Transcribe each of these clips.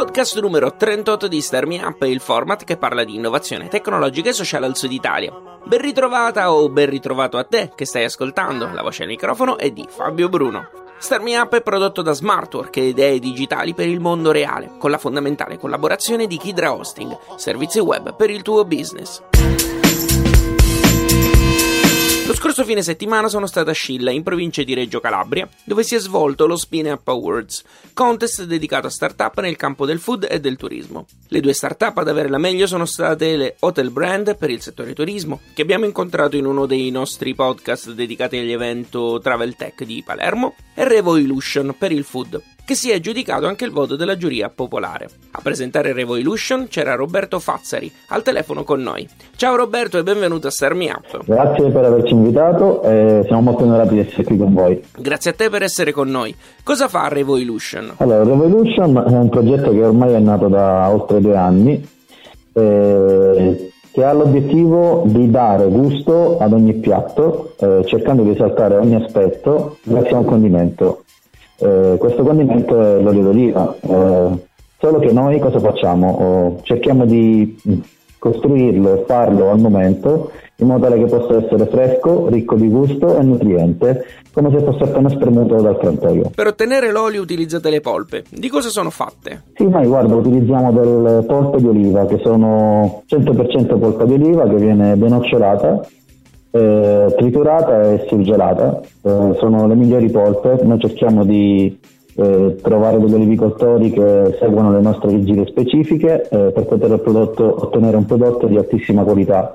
Podcast numero 38 di Star Me Up, il format che parla di innovazione tecnologica e sociale al sud Italia. Ben ritrovata o ben ritrovato a te che stai ascoltando, la voce al microfono è di Fabio Bruno. Star Me Up è prodotto da Smartwork e idee digitali per il mondo reale, con la fondamentale collaborazione di Kidra Hosting, servizi web per il tuo business. Lo scorso fine settimana sono stata a Scilla, in provincia di Reggio Calabria, dove si è svolto lo Spin Up Awards, contest dedicato a startup nel campo del food e del turismo. Le due startup ad avere la meglio sono state le Hotel Brand per il settore turismo, che abbiamo incontrato in uno dei nostri podcast dedicati agli evento Travel Tech di Palermo, e Revo Illusion per il food, che si è aggiudicato anche il voto della giuria popolare. A presentare Revo Illusion c'era Roberto Fazzari, al telefono con noi. Ciao Roberto e benvenuto a Star Me Up. Grazie per averci invitato e siamo molto onorati di essere qui con voi. Grazie a te per essere con noi. Cosa fa Revo Illusion? Allora, Revolution è un progetto che ormai è nato da oltre due anni, eh, che ha l'obiettivo di dare gusto ad ogni piatto, eh, cercando di esaltare ogni aspetto grazie a un condimento. Eh, questo condimento è l'olio d'oliva, eh, solo che noi cosa facciamo? Oh, cerchiamo di costruirlo e farlo al momento in modo tale che possa essere fresco, ricco di gusto e nutriente, come se fosse appena spremuto dal frantoio. Per ottenere l'olio utilizzate le polpe. Di cosa sono fatte? Sì, noi guarda, utilizziamo delle polpe di oliva che sono 100% polpa di oliva che viene denocciolata, eh, triturata e surgelata. Eh, sono le migliori polpe. Noi cerchiamo di eh, trovare degli olivicoltori che seguono le nostre rigide specifiche eh, per poter prodotto- ottenere un prodotto di altissima qualità,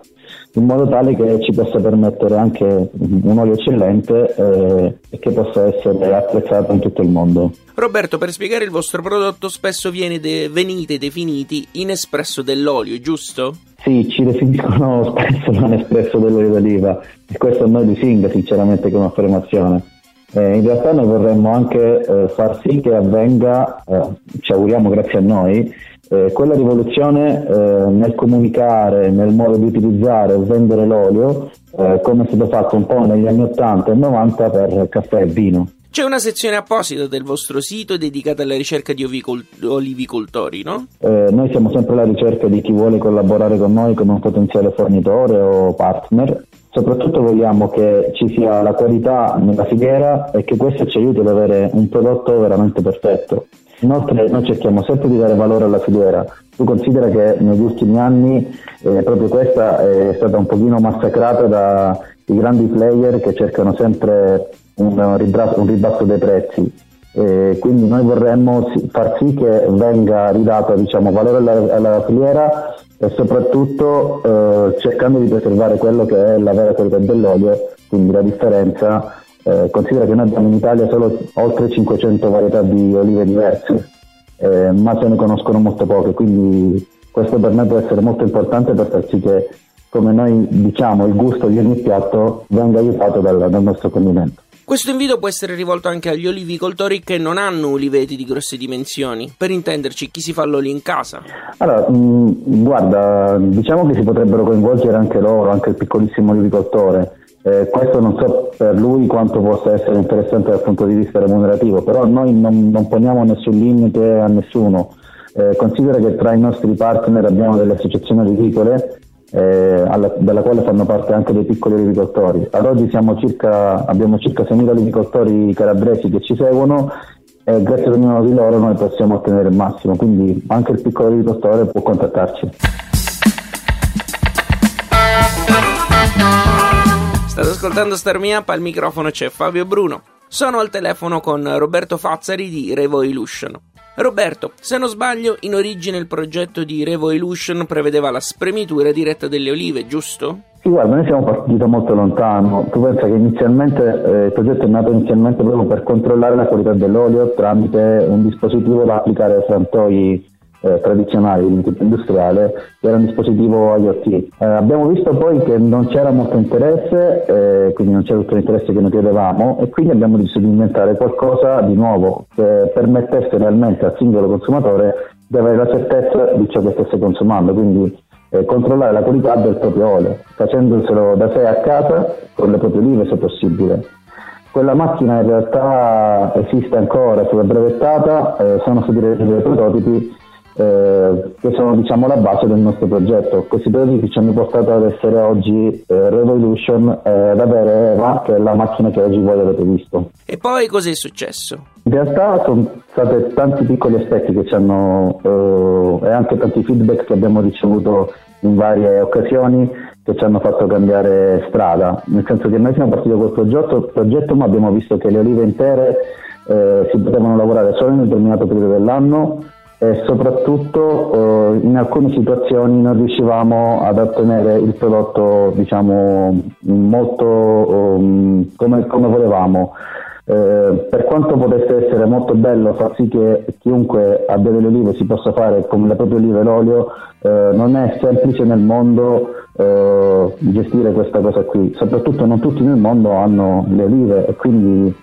in modo tale che ci possa permettere anche un olio eccellente eh, e che possa essere apprezzato in tutto il mondo. Roberto, per spiegare il vostro prodotto spesso viene de- venite definiti in espresso dell'olio, giusto? Sì, ci definiscono spesso non espresso dell'olio d'oliva e questo a noi disinga sinceramente come affermazione. Eh, in realtà noi vorremmo anche eh, far sì che avvenga, eh, ci auguriamo grazie a noi, eh, quella rivoluzione eh, nel comunicare, nel modo di utilizzare e vendere l'olio, eh, come è stato fatto un po' negli anni 80 e 90 per caffè e vino. C'è una sezione apposita del vostro sito dedicata alla ricerca di ovicol- olivicoltori, no? Eh, noi siamo sempre alla ricerca di chi vuole collaborare con noi come un potenziale fornitore o partner. Soprattutto vogliamo che ci sia la qualità nella filiera e che questo ci aiuti ad avere un prodotto veramente perfetto. Inoltre noi cerchiamo sempre di dare valore alla filiera. Tu considera che negli ultimi anni eh, proprio questa è stata un pochino massacrata dai grandi player che cercano sempre un, ribra- un ribasso dei prezzi. Eh, quindi noi vorremmo far sì che venga ridato diciamo, valore alla, alla filiera e soprattutto eh, cercando di preservare quello che è la vera qualità dell'olio, quindi la differenza. Eh, considera che noi abbiamo in Italia solo oltre 500 varietà di olive diverse, eh, ma se ne conoscono molto poche, quindi questo per noi può essere molto importante per far sì che, come noi diciamo, il gusto di ogni piatto venga aiutato dal, dal nostro condimento. Questo invito può essere rivolto anche agli olivicoltori che non hanno uliveti di grosse dimensioni. Per intenderci, chi si fa l'olio in casa. Allora, mh, guarda, diciamo che si potrebbero coinvolgere anche loro, anche il piccolissimo olivicoltore. Eh, questo non so per lui quanto possa essere interessante dal punto di vista remunerativo, però noi non, non poniamo nessun limite a nessuno. Eh, considera che tra i nostri partner abbiamo delle associazioni agricole eh, alla- dalla quale fanno parte anche dei piccoli olivicoltori. Ad oggi circa, abbiamo circa 6.000 olivicoltori calabresi che ci seguono e grazie ad ognuno di loro noi possiamo ottenere il massimo, quindi anche il piccolo olivicoltore può contattarci. Ascoltando Star Me Up, al microfono c'è Fabio Bruno. Sono al telefono con Roberto Fazzari di Revo Illusion. Roberto, se non sbaglio, in origine il progetto di Revo Illusion prevedeva la spremitura diretta delle olive, giusto? Sì, guarda, noi siamo partiti molto lontano. Tu pensa che inizialmente eh, il progetto è nato inizialmente proprio per controllare la qualità dell'olio tramite un dispositivo da applicare ai frantoi eh, tradizionali di tipo industriale era un dispositivo IoT. Eh, abbiamo visto poi che non c'era molto interesse, eh, quindi non c'era tutto l'interesse che noi chiedevamo e quindi abbiamo deciso di inventare qualcosa di nuovo che permettesse realmente al singolo consumatore di avere la certezza di ciò che stesse consumando, quindi eh, controllare la qualità del proprio olio, facendoselo da sé a casa con le proprie olive se possibile. Quella macchina in realtà esiste ancora, è stata brevettata, eh, sono stati realizzati dei prototipi eh, che sono diciamo, la base del nostro progetto. Questi prodotti ci hanno portato ad essere oggi eh, Revolution e ad avere Eva, che è la macchina che oggi voi avete visto. E poi cos'è successo? In realtà sono stati tanti piccoli aspetti che ci hanno eh, e anche tanti feedback che abbiamo ricevuto in varie occasioni che ci hanno fatto cambiare strada, nel senso che noi siamo partiti col progetto, progetto ma abbiamo visto che le olive intere eh, si potevano lavorare solo in un determinato periodo dell'anno e soprattutto eh, in alcune situazioni non riuscivamo ad ottenere il prodotto diciamo molto um, come, come, volevamo. Eh, per quanto potesse essere molto bello far sì che chiunque abbia delle olive si possa fare come le proprie olive l'olio, eh, non è semplice nel mondo eh, gestire questa cosa qui, soprattutto non tutti nel mondo hanno le olive e quindi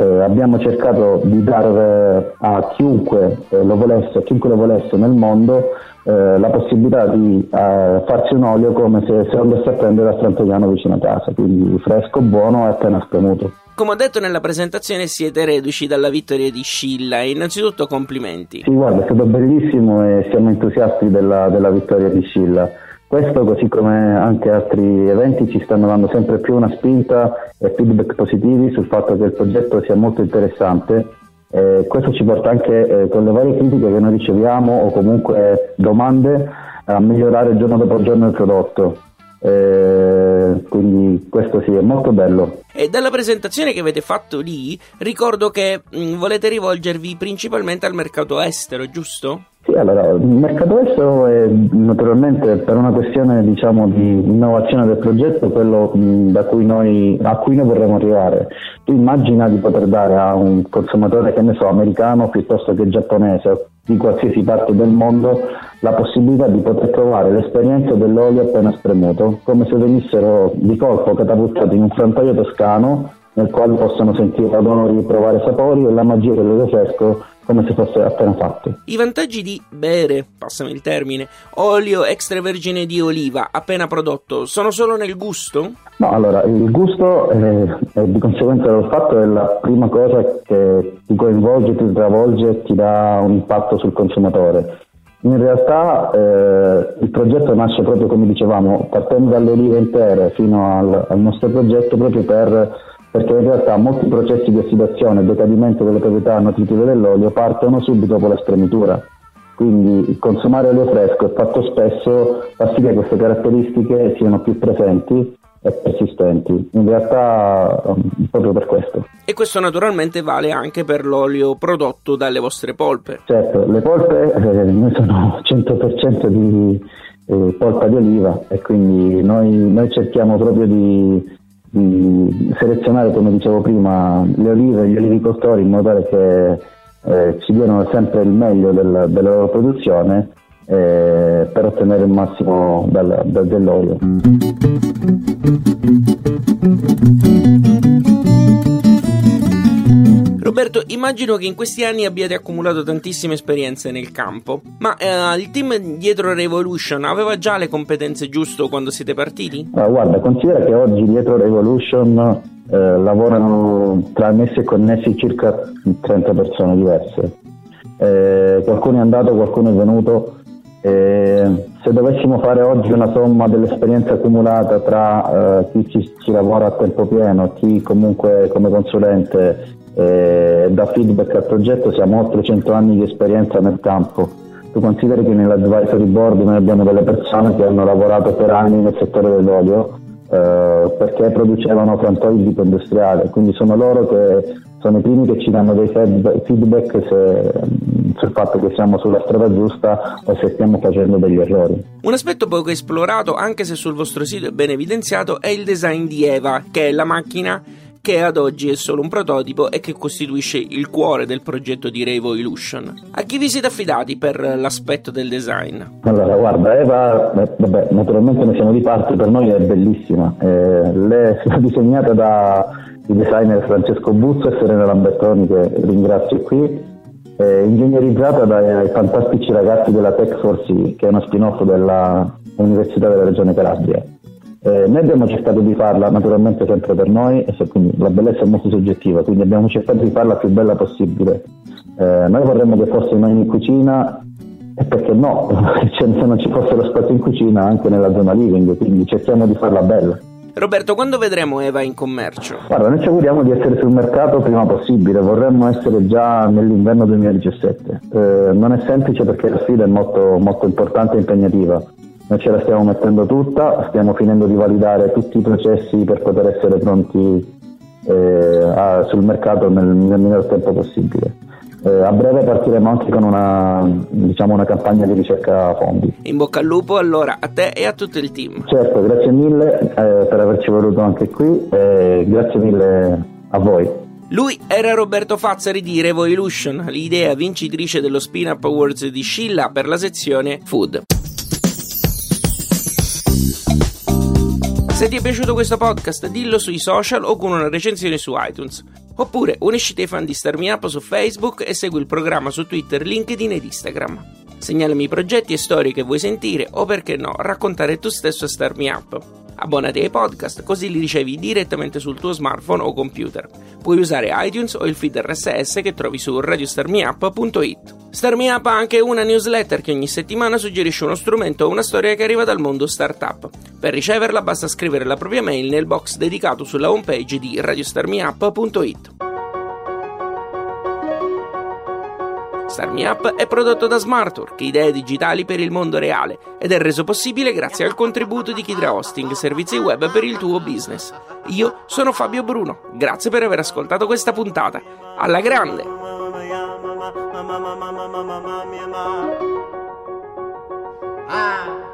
eh, abbiamo cercato di dare a chiunque eh, lo volesse, a chiunque lo volesse nel mondo, eh, la possibilità di eh, farsi un olio come se, se andesse a prendere a Strantogliano vicino a casa, quindi fresco, buono e appena spremuto. Come ho detto nella presentazione siete reduci dalla vittoria di Scilla innanzitutto complimenti. Sì, guarda, è stato bellissimo e siamo entusiasti della, della vittoria di Scilla. Questo, così come anche altri eventi, ci stanno dando sempre più una spinta e feedback positivi sul fatto che il progetto sia molto interessante. Eh, questo ci porta anche, eh, con le varie critiche che noi riceviamo o comunque domande, a migliorare giorno dopo giorno il prodotto. Eh, quindi questo sì, è molto bello. E dalla presentazione che avete fatto lì, ricordo che mh, mm, volete rivolgervi principalmente al mercato estero, giusto? Sì, allora, il mercato estero è naturalmente per una questione diciamo, di innovazione del progetto quello mh, cui noi, a cui noi vorremmo arrivare. Tu immagina di poter dare a un consumatore, che ne so, americano piuttosto che giapponese, di qualsiasi parte del mondo, la possibilità di poter provare l'esperienza dell'olio appena spremuto, come se venissero di colpo catapultati in un frantoio toscano nel quale possono sentire odori, provare sapori e la magia dell'olio fresco come se fosse appena fatto. I vantaggi di bere, passami il termine, olio extravergine di oliva appena prodotto sono solo nel gusto? No, allora il gusto è, è di conseguenza del fatto è la prima cosa che ti coinvolge, ti travolge e ti dà un impatto sul consumatore. In realtà eh, il progetto nasce proprio come dicevamo, partendo dalle olive intere fino al, al nostro progetto proprio per perché in realtà molti processi di ossidazione e decadimento delle proprietà nutritive dell'olio partono subito dopo la spremitura. Quindi consumare olio fresco e fatto spesso fa sì che queste caratteristiche siano più presenti e persistenti. In realtà um, proprio per questo. E questo naturalmente vale anche per l'olio prodotto dalle vostre polpe. Certo, le polpe eh, sono 100% di eh, polpa di oliva e quindi noi, noi cerchiamo proprio di di selezionare, come dicevo prima, le olive e gli olivicoltori in modo tale che eh, ci diano sempre il meglio del, della loro produzione eh, per ottenere il massimo dal, dal, dell'olio. Roberto, immagino che in questi anni abbiate accumulato tantissime esperienze nel campo, ma eh, il team dietro Revolution aveva già le competenze giuste quando siete partiti? Ah, guarda, considera che oggi dietro Revolution eh, lavorano tra messi e connessi circa 30 persone diverse. Eh, qualcuno è andato, qualcuno è venuto. Eh, se dovessimo fare oggi una somma dell'esperienza accumulata tra eh, chi ci, ci, lavora a tempo pieno, chi comunque come consulente eh, da feedback al progetto siamo oltre 100 anni di esperienza nel campo. Tu consideri che nell'advisory board noi abbiamo delle persone che hanno lavorato per anni nel settore dell'olio eh, perché producevano frantoi tipo industriale, quindi sono loro che sono i primi che ci danno dei feedback se, sul fatto che siamo sulla strada giusta o se stiamo facendo degli errori. Un aspetto poco esplorato, anche se sul vostro sito è ben evidenziato, è il design di Eva, che è la macchina che ad oggi è solo un prototipo e che costituisce il cuore del progetto di Revo Illusion. A chi vi siete affidati per l'aspetto del design? Allora, guarda, Eva, eh, vabbè, naturalmente noi siamo di parte, per noi è bellissima. Eh, lei è stata disegnata da il designer Francesco Buzzo e Serena Lambertoni, che ringrazio qui, eh, ingegnerizzata dai fantastici ragazzi della Tech Force, che è uno spin-off dell'Università della Regione Calabria. Eh, noi abbiamo cercato di farla naturalmente sempre per noi, e quindi la bellezza è molto soggettiva, quindi abbiamo cercato di farla più bella possibile. Eh, noi vorremmo che fosse in ogni cucina e perché no, se non ci fosse lo spazio in cucina anche nella zona living, quindi cerchiamo di farla bella. Roberto, quando vedremo Eva in commercio? Guarda, noi ci auguriamo di essere sul mercato prima possibile, vorremmo essere già nell'inverno 2017. Eh, non è semplice perché la sfida è molto, molto importante e impegnativa. Noi ce la stiamo mettendo tutta, stiamo finendo di validare tutti i processi per poter essere pronti eh, a, sul mercato nel, nel minor tempo possibile. Eh, a breve partiremo anche con una, diciamo, una, campagna di ricerca fondi. In bocca al lupo allora a te e a tutto il team. Certo, grazie mille eh, per averci voluto anche qui e grazie mille a voi. Lui era Roberto Fazzari di Revo Illusion, l'idea vincitrice dello Spin Up Awards di Scilla per la sezione Food. Se ti è piaciuto questo podcast, dillo sui social o con una recensione su iTunes. Oppure unisciti ai fan di Star Me Up su Facebook e segui il programma su Twitter, LinkedIn ed Instagram. Segnalami progetti e storie che vuoi sentire o perché no, raccontare tu stesso a Star Me Up. Abbonati ai podcast così li ricevi direttamente sul tuo smartphone o computer. Puoi usare iTunes o il feed RSS che trovi su radiostarmiup.it. StarMeUp ha anche una newsletter che ogni settimana suggerisce uno strumento o una storia che arriva dal mondo startup. Per riceverla basta scrivere la propria mail nel box dedicato sulla homepage di radiostarmiup.it. Start Me Up è prodotto da Smartwork, idee digitali per il mondo reale, ed è reso possibile grazie al contributo di Kidra Hosting, servizi web per il tuo business. Io sono Fabio Bruno, grazie per aver ascoltato questa puntata. Alla grande! Ah.